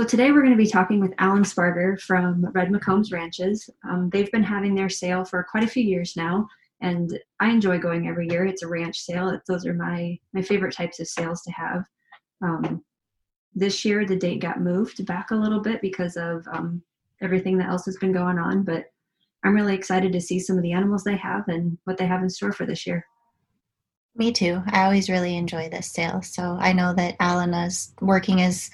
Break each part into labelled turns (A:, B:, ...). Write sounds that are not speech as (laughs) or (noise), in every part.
A: So today we're going to be talking with Alan Sparger from Red McCombs Ranches. Um, they've been having their sale for quite a few years now, and I enjoy going every year. It's a ranch sale. Those are my my favorite types of sales to have. Um, this year the date got moved back a little bit because of um, everything that else has been going on, but I'm really excited to see some of the animals they have and what they have in store for this year.
B: Me too. I always really enjoy this sale. So I know that Alan is working as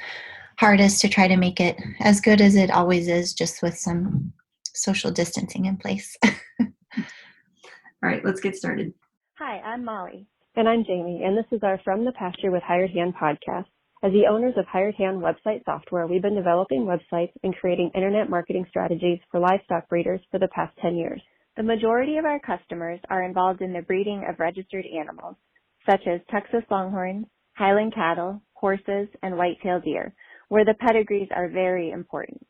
B: hard as to try to make it as good as it always is, just with some social distancing in place. (laughs)
A: All right, let's get started.
C: Hi, I'm Molly. And I'm Jamie, and this is our From the Pasture with Hired Hand podcast. As the owners of Hired Hand website software, we've been developing websites and creating internet marketing strategies for livestock breeders for the past 10 years. The majority of our customers are involved in the breeding of registered animals, such as Texas Longhorns, Highland cattle, horses, and white-tailed deer, where the pedigrees are very important.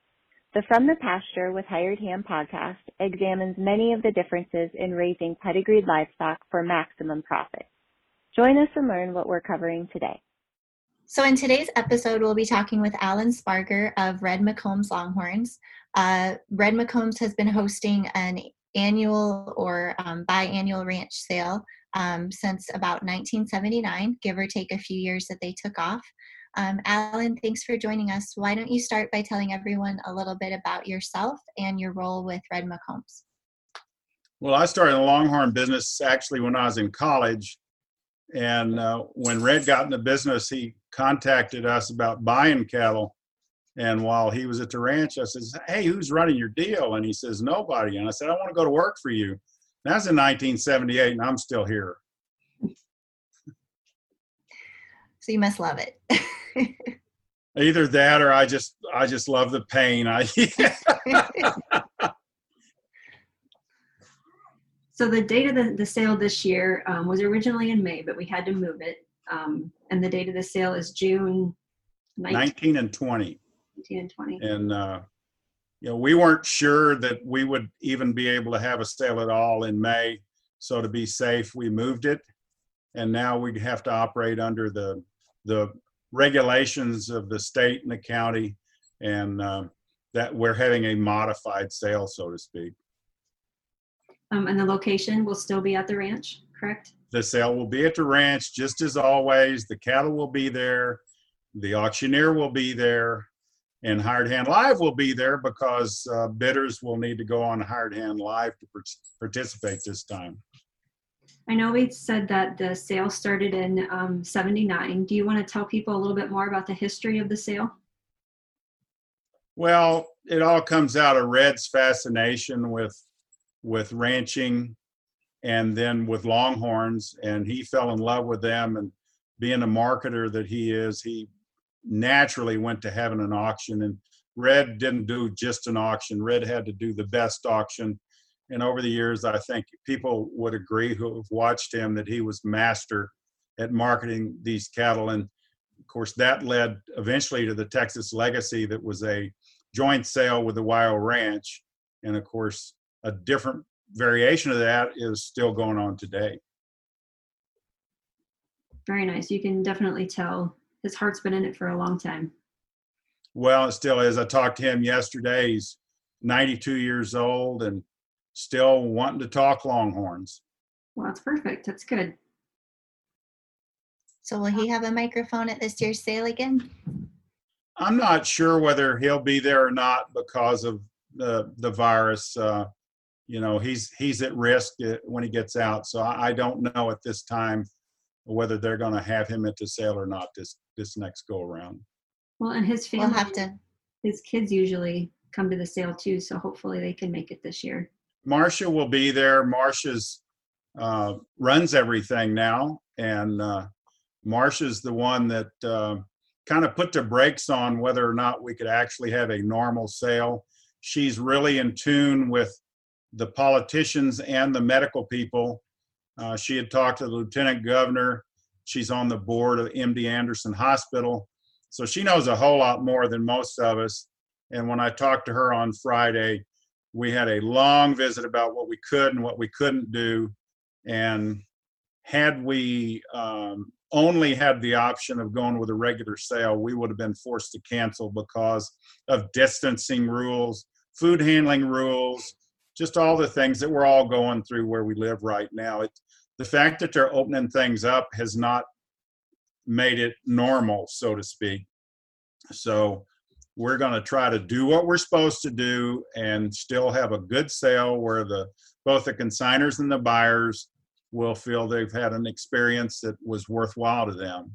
C: The From the Pasture with Hired Hand podcast examines many of the differences in raising pedigreed livestock for maximum profit. Join us and learn what we're covering today.
B: So, in today's episode, we'll be talking with Alan Sparger of Red McCombs Longhorns. Uh, Red McCombs has been hosting an annual or um, biannual ranch sale um, since about 1979, give or take a few years that they took off. Um, Alan, thanks for joining us. Why don't you start by telling everyone a little bit about yourself and your role with Red McCombs?
D: Well, I started the Longhorn business actually when I was in college. And uh, when Red got in the business, he contacted us about buying cattle. And while he was at the ranch, I says, Hey, who's running your deal? And he says, Nobody. And I said, I want to go to work for you. That's in 1978, and I'm still here.
B: So you must love it. (laughs) (laughs)
D: Either that or I just I just love the pain. I (laughs)
A: So the date of the, the sale this year um, was originally in May, but we had to move it. Um, and the date of the sale is June 19,
D: 19 and 20.
A: 19 and 20.
D: And uh, you know, we weren't sure that we would even be able to have a sale at all in May. So to be safe, we moved it. And now we have to operate under the the regulations of the state and the county, and uh, that we're having a modified sale, so to speak.
A: Um, and the location will still be at the ranch, correct?
D: The sale will be at the ranch, just as always. The cattle will be there, the auctioneer will be there, and Hired Hand Live will be there because uh, bidders will need to go on Hired Hand Live to participate this time.
A: I know we said that the sale started in um, 79. Do you want to tell people a little bit more about the history of the sale?
D: Well, it all comes out of Red's fascination with with ranching and then with longhorns and he fell in love with them and being a marketer that he is he naturally went to having an auction and red didn't do just an auction red had to do the best auction and over the years i think people would agree who have watched him that he was master at marketing these cattle and of course that led eventually to the texas legacy that was a joint sale with the YO ranch and of course a different variation of that is still going on today.
A: Very nice. You can definitely tell his heart's been in it for a long time.
D: Well, it still is. I talked to him yesterday. He's 92 years old and still wanting to talk Longhorns.
A: Well, that's perfect. That's good.
B: So, will he have a microphone at this year's sale again?
D: I'm not sure whether he'll be there or not because of the the virus. Uh, you know he's he's at risk uh, when he gets out. So I, I don't know at this time whether they're going to have him at the sale or not this this next go around.
A: Well, and his family,
B: we'll have to.
A: His kids usually come to the sale too, so hopefully they can make it this year.
D: Marcia will be there. Marcia's uh, runs everything now, and uh, Marcia's the one that uh, kind of put the brakes on whether or not we could actually have a normal sale. She's really in tune with the politicians and the medical people. Uh, she had talked to the lieutenant governor. She's on the board of MD Anderson Hospital. So she knows a whole lot more than most of us. And when I talked to her on Friday, we had a long visit about what we could and what we couldn't do. And had we um, only had the option of going with a regular sale, we would have been forced to cancel because of distancing rules, food handling rules, just all the things that we're all going through where we live right now. It, the fact that they're opening things up has not made it normal, so to speak. So we're going to try to do what we're supposed to do and still have a good sale where the both the consigners and the buyers will feel they've had an experience that was worthwhile to them.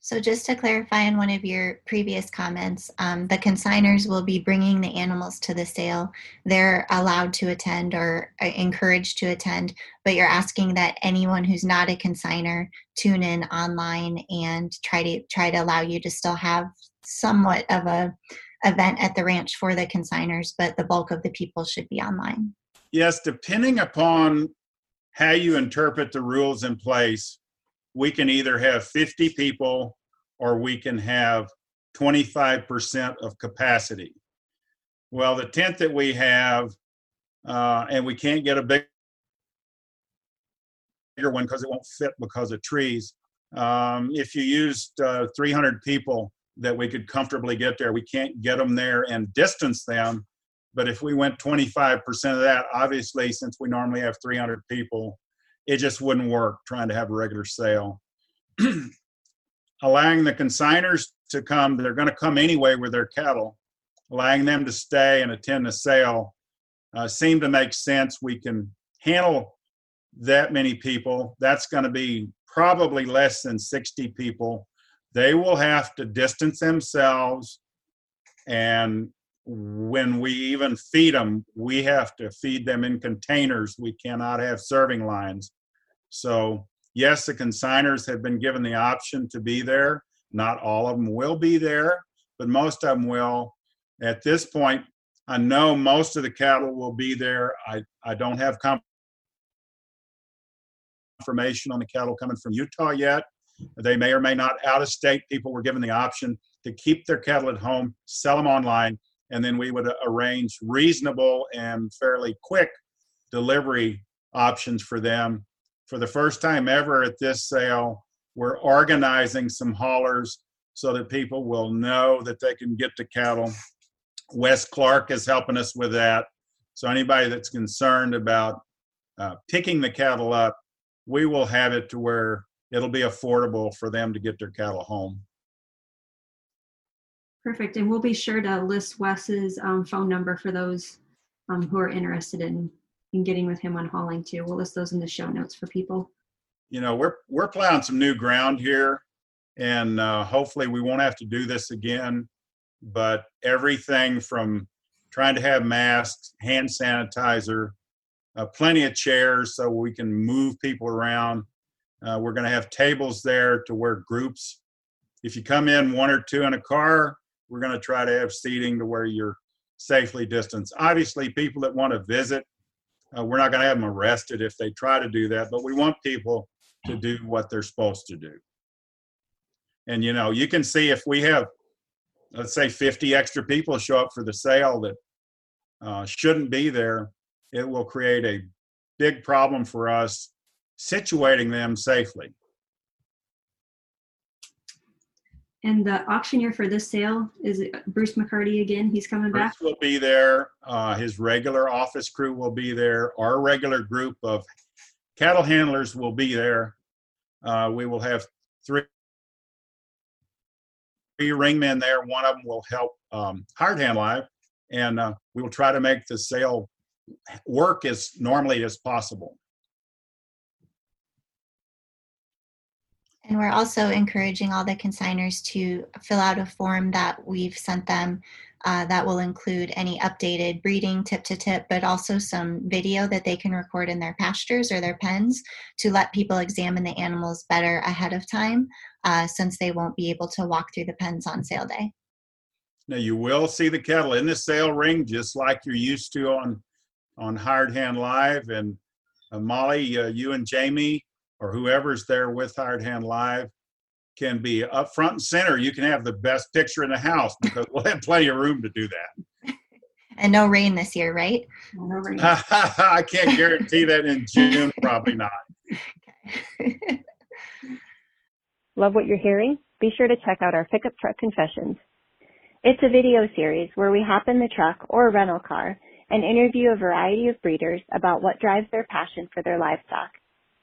B: So, just to clarify on one of your previous comments, um, the consigners will be bringing the animals to the sale. They're allowed to attend or uh, encouraged to attend, but you're asking that anyone who's not a consigner tune in online and try to try to allow you to still have somewhat of a event at the ranch for the consigners, but the bulk of the people should be online.
D: Yes, depending upon how you interpret the rules in place, we can either have 50 people or we can have 25% of capacity. Well, the tent that we have, uh, and we can't get a bigger one because it won't fit because of trees. Um, if you used uh, 300 people that we could comfortably get there, we can't get them there and distance them but if we went 25% of that, obviously, since we normally have 300 people, it just wouldn't work trying to have a regular sale. (clears throat) allowing the consigners to come, they're going to come anyway with their cattle, allowing them to stay and attend the sale uh, seemed to make sense. We can handle that many people. That's going to be probably less than 60 people. They will have to distance themselves and when we even feed them, we have to feed them in containers. We cannot have serving lines. So, yes, the consigners have been given the option to be there. Not all of them will be there, but most of them will. At this point, I know most of the cattle will be there. I, I don't have confirmation on the cattle coming from Utah yet. They may or may not out of state. People were given the option to keep their cattle at home, sell them online, and then we would arrange reasonable and fairly quick delivery options for them. For the first time ever at this sale, we're organizing some haulers so that people will know that they can get the cattle. Wes Clark is helping us with that. So anybody that's concerned about uh, picking the cattle up, we will have it to where it'll be affordable for them to get their cattle home.
A: Perfect. And we'll be sure to list Wes's um, phone number for those um, who are interested in, in getting with him on hauling too. We'll list those in the show notes for people.
D: You know, we're we're plowing some new ground here, and uh, hopefully we won't have to do this again. But everything from trying to have masks, hand sanitizer, uh, plenty of chairs so we can move people around. Uh, we're going to have tables there to where groups, if you come in one or two in a car, we're going to try to have seating to where you're safely distanced. Obviously, people that want to visit, uh, we're not going to have them arrested if they try to do that, but we want people to do what they're supposed to do. And you know, you can see if we have, let's say, 50 extra people show up for the sale that uh, shouldn't be there, it will create a big problem for us situating them safely.
A: And the auctioneer for this sale is Bruce McCarty again. He's coming back.
D: Bruce
A: back.
D: will be there. Uh, his regular office crew will be there. Our regular group of cattle handlers will be there. Uh, we will have three, three ringmen there. One of them will help um, Hired Hand Live, and uh, we will try to make the sale work as normally as possible.
B: And we're also encouraging all the consigners to fill out a form that we've sent them uh, that will include any updated breeding tip to tip, but also some video that they can record in their pastures or their pens to let people examine the animals better ahead of time uh, since they won't be able to walk through the pens on sale day.
D: Now you will see the cattle in the sale ring just like you're used to on on Hired Hand Live. And uh, Molly, uh, you and Jamie or whoever's there with Hired Hand Live can be up front and center. You can have the best picture in the house because we'll have plenty of room to do that. (laughs)
B: And no rain this year, right?
A: No rain. (laughs)
D: I can't guarantee that in June, probably not. (laughs)
C: Love what you're hearing? Be sure to check out our Pickup Truck Confessions. It's a video series where we hop in the truck or rental car and interview a variety of breeders about what drives their passion for their livestock,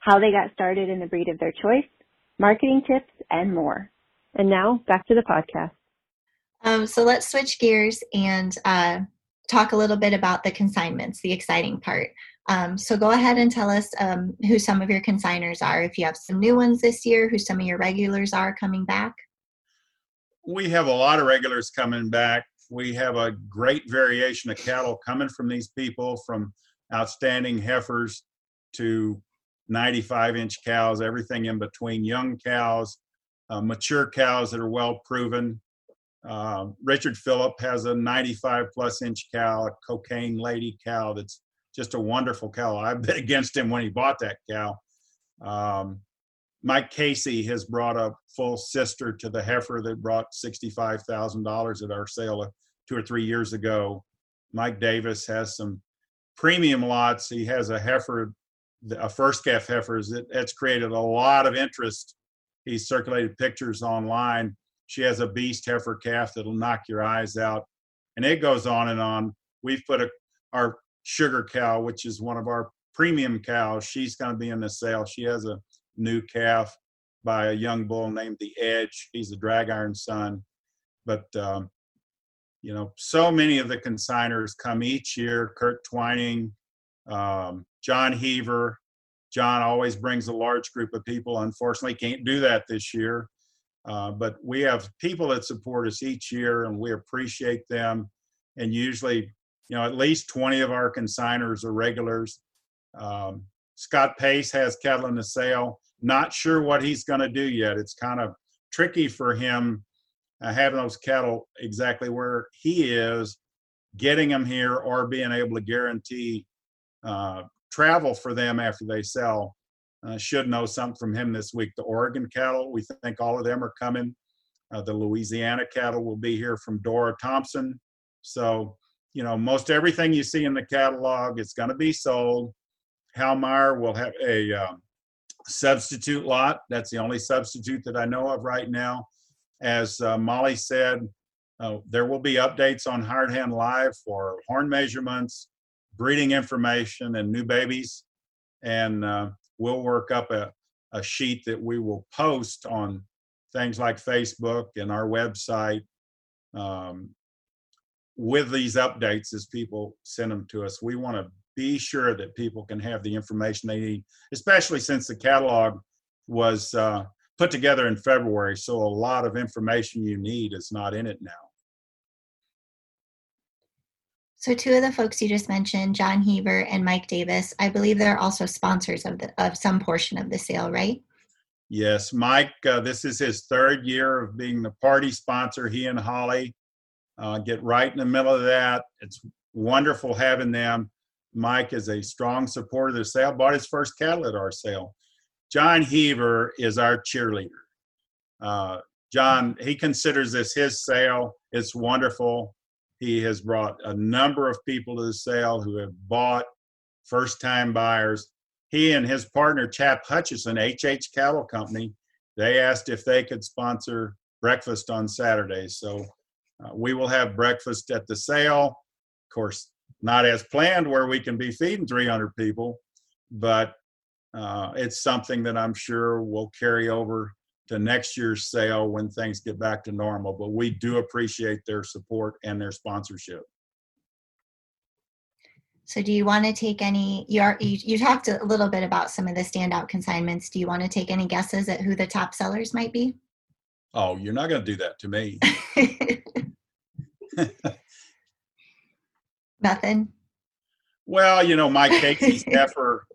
C: how they got started in the breed of their choice, marketing tips, and more. And now back to the podcast.
B: Um, so let's switch gears and uh, talk a little bit about the consignments, the exciting part. Um, so go ahead and tell us um, who some of your consigners are. If you have some new ones this year, who some of your regulars are coming back.
D: We have a lot of regulars coming back. We have a great variation of cattle coming from these people, from outstanding heifers to 95 inch cows, everything in between, young cows, uh, mature cows that are well proven. Uh, Richard Phillip has a 95 plus inch cow, a cocaine lady cow that's just a wonderful cow. I (laughs) bet against him when he bought that cow. Um, Mike Casey has brought a full sister to the heifer that brought $65,000 at our sale two or three years ago. Mike Davis has some premium lots. He has a heifer, a first calf heifer. That's created a lot of interest. He's circulated pictures online. She has a beast heifer calf that'll knock your eyes out. And it goes on and on. We've put a, our Sugar Cow, which is one of our premium cows. She's going to be in the sale. She has a new calf by a young bull named the Edge. He's a drag iron son. But, um, you know, so many of the consigners come each year. Kurt Twining, um, John Heaver. John always brings a large group of people. Unfortunately, can't do that this year. Uh, but we have people that support us each year, and we appreciate them. And usually, you know, at least 20 of our consigners are regulars. Um, Scott Pace has cattle in the sale. Not sure what he's going to do yet. It's kind of tricky for him uh, having those cattle exactly where he is, getting them here, or being able to guarantee uh, travel for them after they sell. Uh, should know something from him this week. The Oregon cattle, we think all of them are coming. Uh, the Louisiana cattle will be here from Dora Thompson. So you know, most everything you see in the catalog is going to be sold. Halmeyer will have a um, substitute lot. That's the only substitute that I know of right now. As uh, Molly said, uh, there will be updates on Hired Hand Live for horn measurements, breeding information, and new babies. And uh, we'll work up a, a sheet that we will post on things like Facebook and our website um, with these updates as people send them to us. We want to be sure that people can have the information they need, especially since the catalog was uh, put together in February. So a lot of information you need is not in it now.
B: So two of the folks you just mentioned, John Heaver and Mike Davis, I believe they're also sponsors of the, of some portion of the sale, right?
D: Yes, Mike. Uh, this is his third year of being the party sponsor. He and Holly uh, get right in the middle of that. It's wonderful having them. Mike is a strong supporter of the sale, bought his first cattle at our sale. John Heaver is our cheerleader. Uh, John, he considers this his sale. It's wonderful. He has brought a number of people to the sale who have bought first time buyers. He and his partner, Chap Hutchison, HH Cattle Company, they asked if they could sponsor breakfast on Saturdays. So uh, we will have breakfast at the sale. Of course, not as planned where we can be feeding 300 people, but uh, it's something that I'm sure will carry over to next year's sale when things get back to normal. But we do appreciate their support and their sponsorship.
B: So, do you want to take any? You are you, you talked a little bit about some of the standout consignments. Do you want to take any guesses at who the top sellers might be?
D: Oh, you're not going to do that to me. (laughs) (laughs)
B: Nothing.
D: Well, you know, Mike Casey's (laughs) heifer.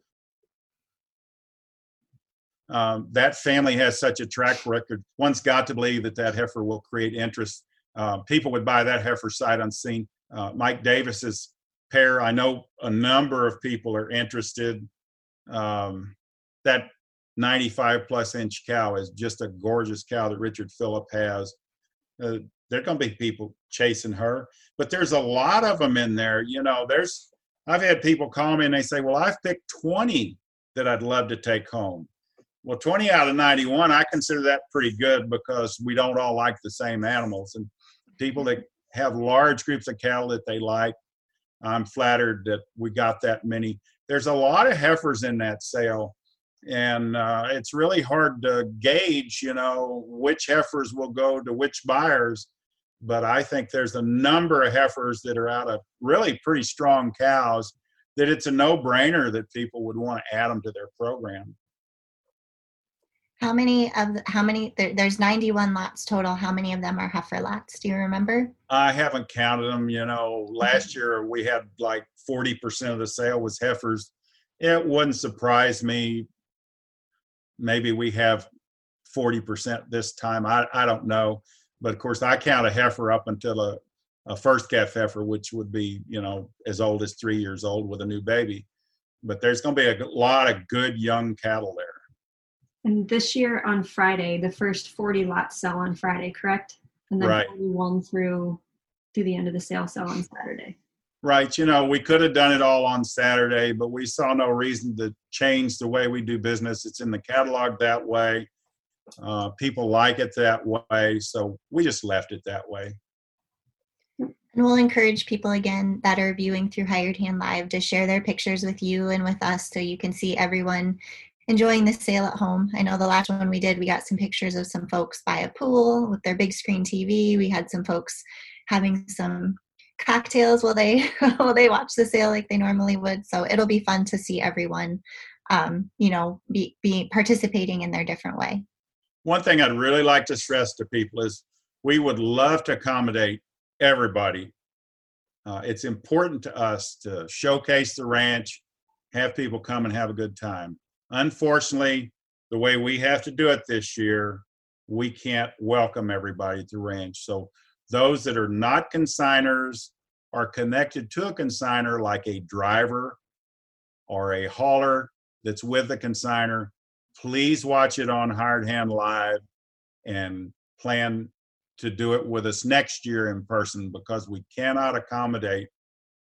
D: Um, that family has such a track record. One's got to believe that that heifer will create interest. Uh, people would buy that heifer sight unseen. Uh, Mike Davis's pair, I know a number of people are interested. Um, that 95 plus inch cow is just a gorgeous cow that Richard Phillip has. Uh, there are going to be people chasing her, but there's a lot of them in there. You know, there's, I've had people call me and they say, well, I've picked 20 that I'd love to take home. Well, 20 out of 91, I consider that pretty good because we don't all like the same animals. And people that have large groups of cattle that they like, I'm flattered that we got that many. There's a lot of heifers in that sale, and uh, it's really hard to gauge, you know, which heifers will go to which buyers. But I think there's a number of heifers that are out of really pretty strong cows that it's a no-brainer that people would want to add them to their program.
B: How many of the, how many there, there's 91 lots total. How many of them are heifer lots? Do you remember?
D: I haven't counted them. You know, last year we had like 40% of the sale was heifers. It wouldn't surprise me. Maybe we have 40% this time. I, I don't know. But of course, I count a heifer up until a, a first calf heifer, which would be, you know, as old as three years old with a new baby. But there's going to be a lot of good young cattle there.
A: And this year on Friday, the first 40 lots sell on Friday, correct? And then
D: Right.
A: 41 through through the end of the sale sell on Saturday.
D: Right. You know, we could have done it all on Saturday, but we saw no reason to change the way we do business. It's in the catalog that way. Uh, people like it that way. So we just left it that way.
B: And we'll encourage people again that are viewing through Hired Hand Live to share their pictures with you and with us so you can see everyone enjoying the sale at home. I know the last one we did, we got some pictures of some folks by a pool with their big screen TV. We had some folks having some cocktails while they (laughs) while they watch the sale like they normally would. So it'll be fun to see everyone um, you know, be, be participating in their different way.
D: One thing I'd really like to stress to people is we would love to accommodate everybody. Uh, it's important to us to showcase the ranch, have people come and have a good time. Unfortunately, the way we have to do it this year, we can't welcome everybody the ranch. So those that are not consigners are connected to a consigner like a driver or a hauler that's with the consigner please watch it on Hired Hand Live and plan to do it with us next year in person because we cannot accommodate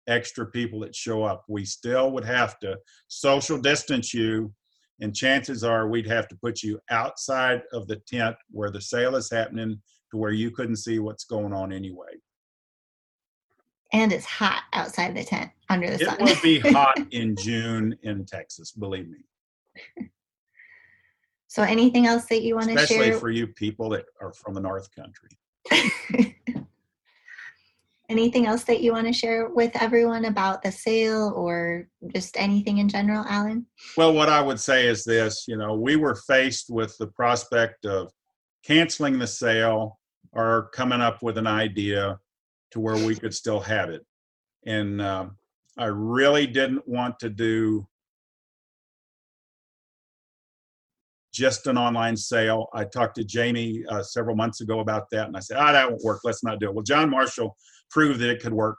D: extra people that show up. We still would have to social distance you, and chances are we'd have to put you outside of the tent where the sale is happening to where you couldn't see what's going on anyway.
B: And it's hot outside the tent under the
D: It
B: sun.
D: It will be (laughs) hot in June in Texas, believe me.
B: so anything else that you want to share?
D: Especially for you people that are from the North Country. (laughs)
B: anything else that you want to share with everyone about the sale or just anything in general, Alan?
D: Well, what I would say is this you know, we were faced with the prospect of canceling the sale or coming up with an idea to where we could still have it. And um I really didn't want to do just an online sale. I talked to Jamie uh, several months ago about that, and I said, "Ah, that won't work. Let's not do it." Well, John Marshall proved that it could work,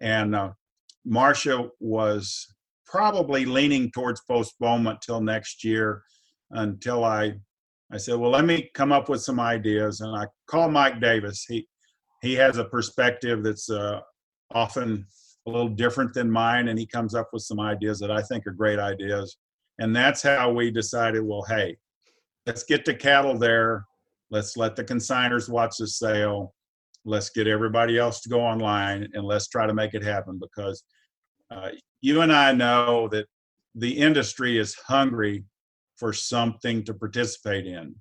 D: and uh, Marcia was probably leaning towards postponement till next year until I I said, well, let me come up with some ideas. And I called Mike Davis. He he has a perspective that's uh, often a little different than mine, and he comes up with some ideas that I think are great ideas. And that's how we decided, well, hey, let's get the cattle there. Let's let the consigners watch the sale. Let's get everybody else to go online and let's try to make it happen because uh, you and I know that the industry is hungry for something to participate in.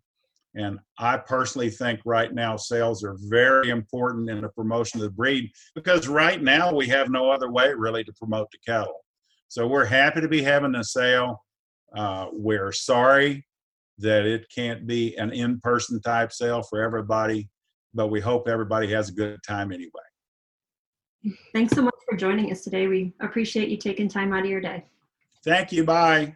D: And I personally think right now sales are very important in the promotion of the breed because right now we have no other way really to promote the cattle. So we're happy to be having a sale. Uh, we're sorry that it can't be an in person type sale for everybody, but we hope everybody has a good time anyway.
A: Thanks so much for joining us today. We appreciate you taking time out of your day.
D: Thank you. Bye.